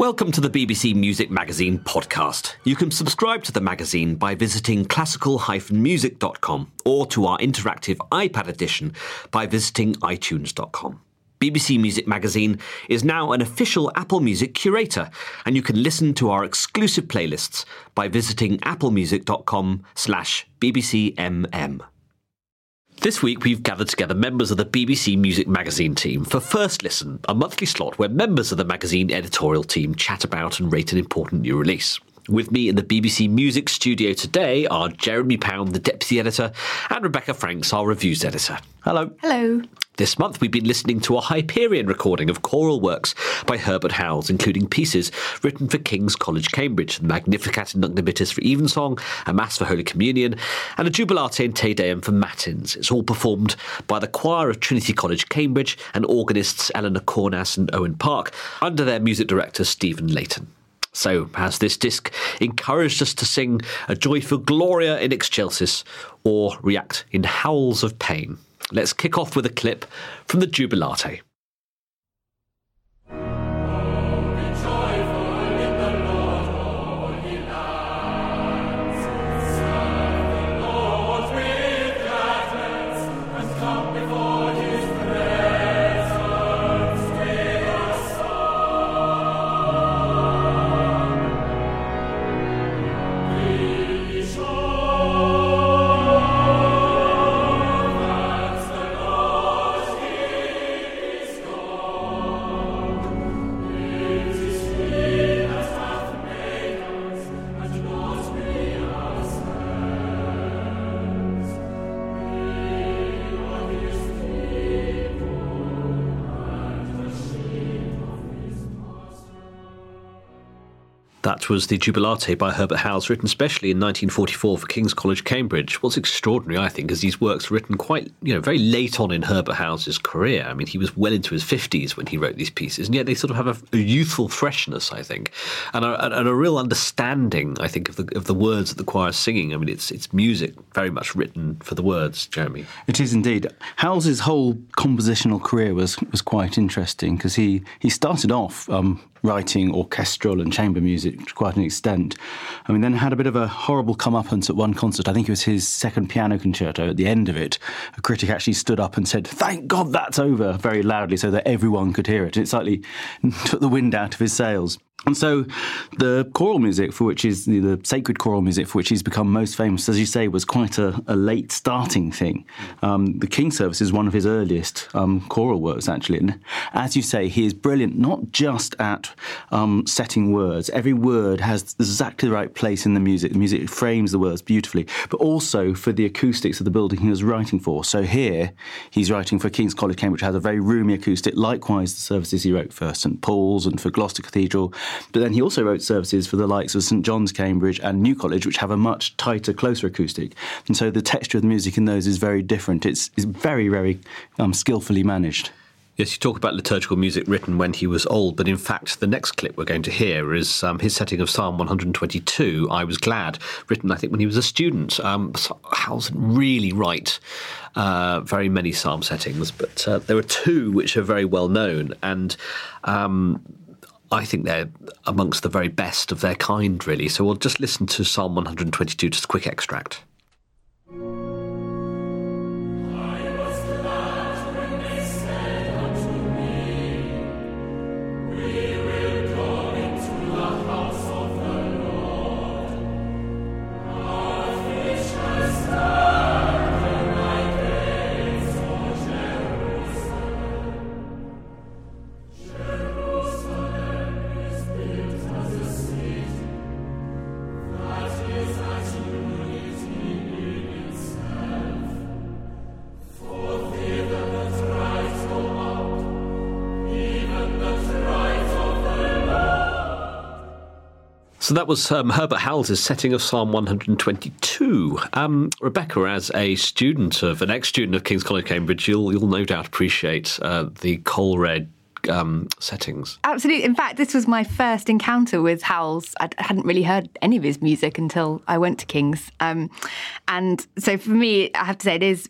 Welcome to the BBC Music Magazine podcast. You can subscribe to the magazine by visiting classical-music.com or to our interactive iPad edition by visiting itunes.com. BBC Music Magazine is now an official Apple Music curator, and you can listen to our exclusive playlists by visiting applemusic.com slash bbcmm. This week, we've gathered together members of the BBC Music Magazine team for First Listen, a monthly slot where members of the magazine editorial team chat about and rate an important new release. With me in the BBC Music studio today are Jeremy Pound, the deputy editor, and Rebecca Franks, our reviews editor. Hello. Hello. This month, we've been listening to a Hyperion recording of choral works by Herbert Howells, including pieces written for King's College, Cambridge, the Magnificat in Nunc for Evensong, a Mass for Holy Communion, and a Jubilate in Te Deum for Matins. It's all performed by the choir of Trinity College, Cambridge, and organists Eleanor Kornas and Owen Park, under their music director Stephen Layton. So, has this disc encouraged us to sing a joyful Gloria in Excelsis or react in howls of pain? Let's kick off with a clip from the Jubilate. That was the Jubilate by Herbert Howells, written especially in 1944 for King's College, Cambridge. What's extraordinary, I think, is these works written quite, you know, very late on in Herbert Howells's career. I mean, he was well into his 50s when he wrote these pieces, and yet they sort of have a, a youthful freshness, I think, and a, and a, real understanding, I think, of the of the words that the choir is singing. I mean, it's it's music very much written for the words, Jeremy. It is indeed. Howells's whole compositional career was was quite interesting because he he started off um, writing orchestral and chamber music to quite an extent. I mean, then had a bit of a horrible comeuppance at one concert. I think it was his second piano concerto. At the end of it, a critic actually stood up and said, "Thank God that's over," very loudly, so that everyone could hear it. And It slightly took the wind out of his sails. And so the choral music, for which is the, sacred choral music, for which he's become most famous, as you say, was quite a, a late starting thing. Um, the King Service is one of his earliest um, choral works, actually. And as you say, he is brilliant, not just at um, setting words. Every word has exactly the right place in the music. The music frames the words beautifully, but also for the acoustics of the building he was writing for. So here, he's writing for King's College, Cambridge, which has a very roomy acoustic. Likewise, the services he wrote for St Paul's and for Gloucester Cathedral but then he also wrote services for the likes of St John's, Cambridge, and New College, which have a much tighter, closer acoustic. And so the texture of the music in those is very different. It's, it's very, very um, skillfully managed. Yes, you talk about liturgical music written when he was old, but in fact, the next clip we're going to hear is um, his setting of Psalm 122, I Was Glad, written, I think, when he was a student. Um, Howells didn't really write uh, very many psalm settings, but uh, there are two which are very well known. And um, I think they're amongst the very best of their kind, really. So we'll just listen to Psalm 122, just a quick extract. So that was um, Herbert Howells' setting of Psalm 122. Um, Rebecca, as a student of an ex-student of King's College, Cambridge, you'll you'll no doubt appreciate uh, the Coll Reg um, settings. Absolutely. In fact, this was my first encounter with Howells. I hadn't really heard any of his music until I went to King's. Um, and so for me, I have to say, it is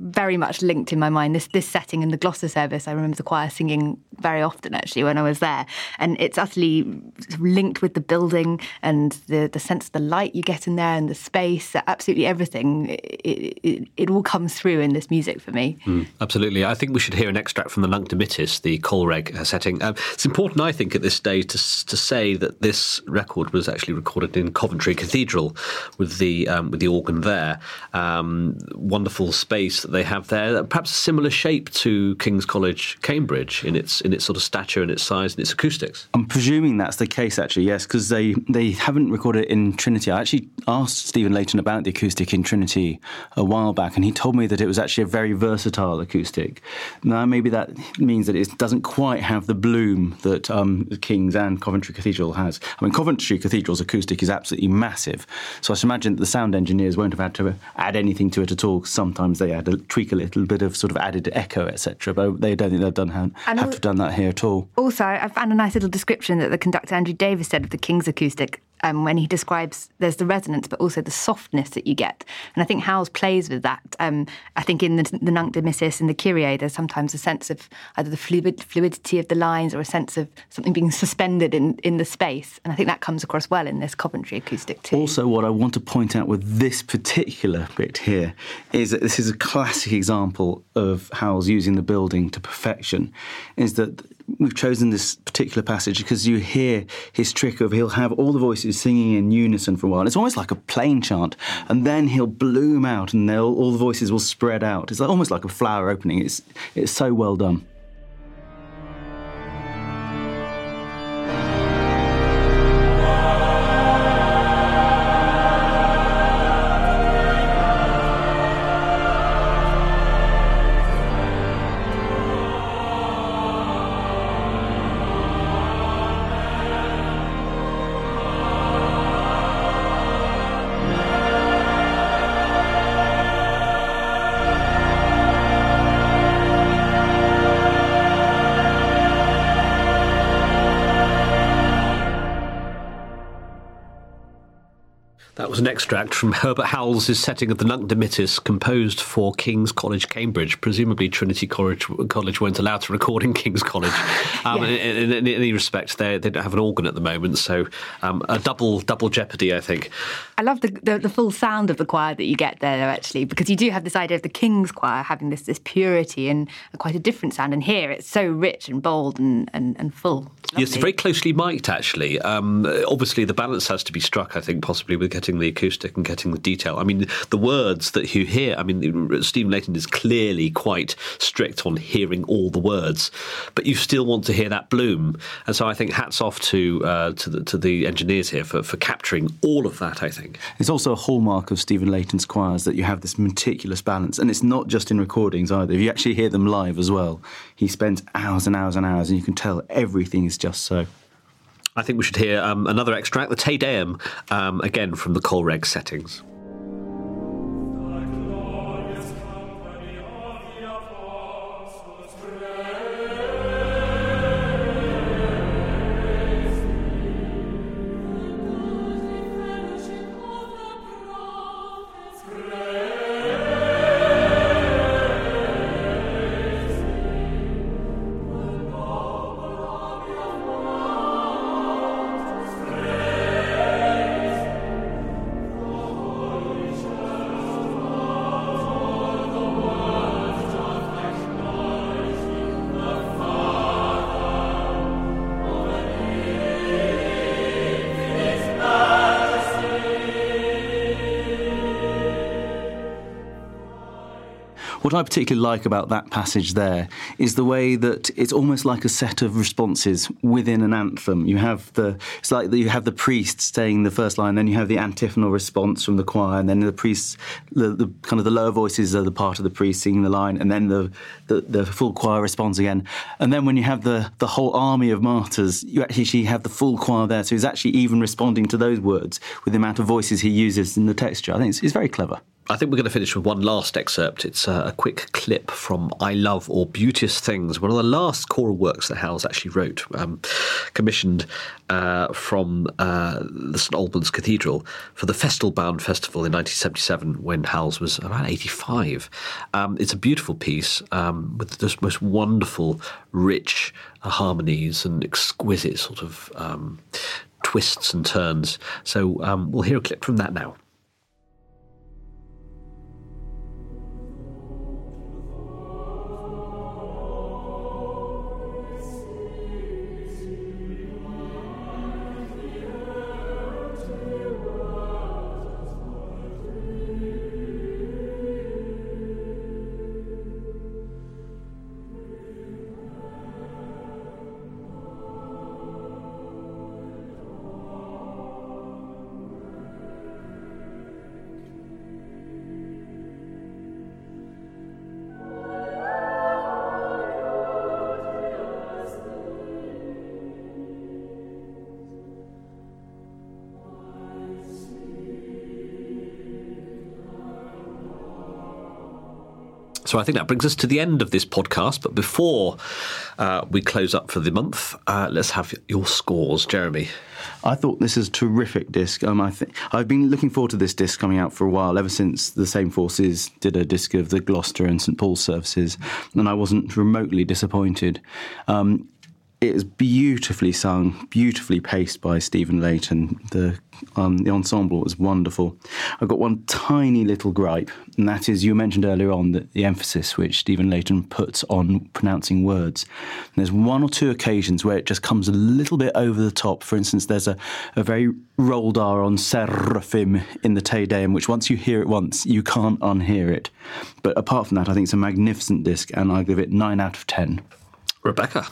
very much linked in my mind. This this setting in the Gloucester service, I remember the choir singing very often actually when I was there, and it's utterly linked with the building and the the sense of the light you get in there and the space. Absolutely everything. It, it, it all comes through in this music for me. Mm, absolutely, I think we should hear an extract from the Nunc Dimittis, the Coll Reg uh, setting. Um, it's important, I think, at this stage to to say that this record was actually recorded in Coventry Cathedral with the um, with the organ there. Um, wonderful space that they have there, perhaps a similar shape to King's College, Cambridge, in its in its sort of stature and its size and its acoustics. I'm presuming that's the case, actually. Yes, because they they haven't recorded it in Trinity. I actually asked Stephen Layton about the acoustic in Trinity a while back, and he told me that it was actually a very versatile acoustic. Now, maybe that means that it doesn't quite have the bloom that um, King's and Coventry Cathedral has. I mean, Coventry Cathedral's acoustic is absolutely massive, so I should imagine that the sound engineers won't have had to add anything to it at all. Sometimes they add a tweak a little bit of sort of added echo, etc. But they don't think they've done have, have to have done that here at all. Also, I found a nice little description that the conductor Andrew Davis said of the King's acoustic um, when he describes there's the resonance, but also the softness that you get. And I think Howells plays with that. Um, I think in the, the Nunc Dimittis and the Kyrie, there's sometimes a sense of either the fluid, fluidity of the lines or a sense of something being suspended in, in the space. And I think that comes across well in this Coventry acoustic too. Also, what I want to point out with this particular bit here is that this is a classic example of Howells using the building to perfection, is that we've chosen this particular passage because you hear his trick of he'll have all the voices singing in unison for a while. It's almost like a plain chant, and then he'll bloom out, and all the voices will spread out. It's almost like a flower opening. It's it's so well done. That was an extract from Herbert Howells' setting of the Nunc Dimittis, composed for King's College, Cambridge. Presumably, Trinity College, College weren't allowed to record in King's College. Um, yeah. in, in, in, any respect, they, they don't have an organ at the moment, so um, a double double jeopardy, I think. I love the, the, the full sound of the choir that you get there, actually, because you do have this idea of the King's choir having this this purity and quite a different sound, and here it's so rich and bold and and, and full. Yes, very closely mic'd, actually. Um, obviously, the balance has to be struck, I think, possibly with getting the acoustic and getting the detail. I mean, the words that you hear, I mean, Stephen Layton is clearly quite strict on hearing all the words, but you still want to hear that bloom. And so I think hats off to uh, to, the, to the engineers here for, for capturing all of that, I think. It's also a hallmark of Stephen Layton's choirs that you have this meticulous balance. And it's not just in recordings either. If you actually hear them live as well, he spends hours and hours and hours, and you can tell everything is just so. I think we should hear um, another extract, the Te Deum, um, again from the Coll Reg settings. What I particularly like about that passage there is the way that it's almost like a set of responses within an anthem. You have the it's like you have the priest saying the first line, then you have the antiphonal response from the choir, and then the priest, the, the kind of the lower voices are the part of the priest singing the line, and then the, the, the full choir responds again. And then when you have the the whole army of martyrs, you actually have the full choir there. So he's actually even responding to those words with the amount of voices he uses in the texture. I think it's, it's very clever. I think we're going to finish with one last excerpt. It's a, a, quick clip from I Love All Beauteous Things, one of the last choral works that Howells actually wrote, um, commissioned uh, from uh, the St Albans Cathedral for the Festalbaum Festival in 1977 when Howells was around 85. Um, it's a beautiful piece um, with the most wonderful, rich uh, harmonies and exquisite sort of um, twists and turns. So um, we'll hear a clip from that now. So I think that brings us to the end of this podcast. But before uh, we close up for the month, uh, let's have your scores, Jeremy. I thought this is a terrific disc. Um, I think I've been looking forward to this disc coming out for a while, ever since the Same Forces did a disc of the Gloucester and St Paul's services, and I wasn't remotely disappointed. Um, it is beautifully sung, beautifully paced by Stephen Layton. The um, the ensemble was wonderful. I've got one tiny little gripe, and that is you mentioned earlier on that the emphasis which Stephen Layton puts on pronouncing words. And there's one or two occasions where it just comes a little bit over the top. For instance, there's a, a very rolled R on seraphim in the Te Deum, which once you hear it once, you can't unhear it. But apart from that, I think it's a magnificent disc, and I give it nine out of ten. Rebecca.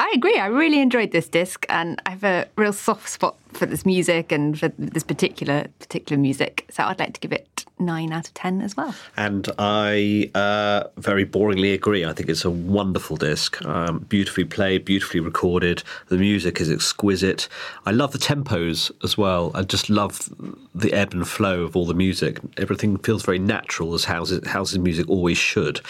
I agree. I really enjoyed this disc, and I have a real soft spot for this music and for this particular particular music. So I'd like to give it nine out of ten as well. And I uh, very boringly agree. I think it's a wonderful disc, um, beautifully played, beautifully recorded. The music is exquisite. I love the tempos as well. I just love the ebb and flow of all the music. Everything feels very natural, as houses Howells's music always should.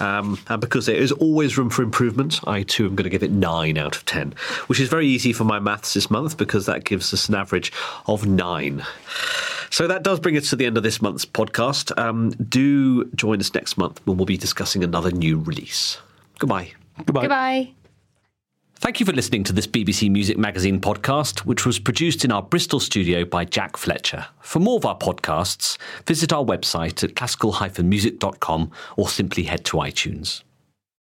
Um, and because there is always room for improvement, I too am going to give it nine out of ten, which is very easy for my maths this month because that gives us an average of nine. So that does bring us to the end of this month's podcast. Um, do join us next month when we'll be discussing another new release. Goodbye. Goodbye. Goodbye. Thank you for listening to this BBC Music Magazine podcast, which was produced in our Bristol studio by Jack Fletcher. For more of our podcasts, visit our website at classical-music.com or simply head to iTunes.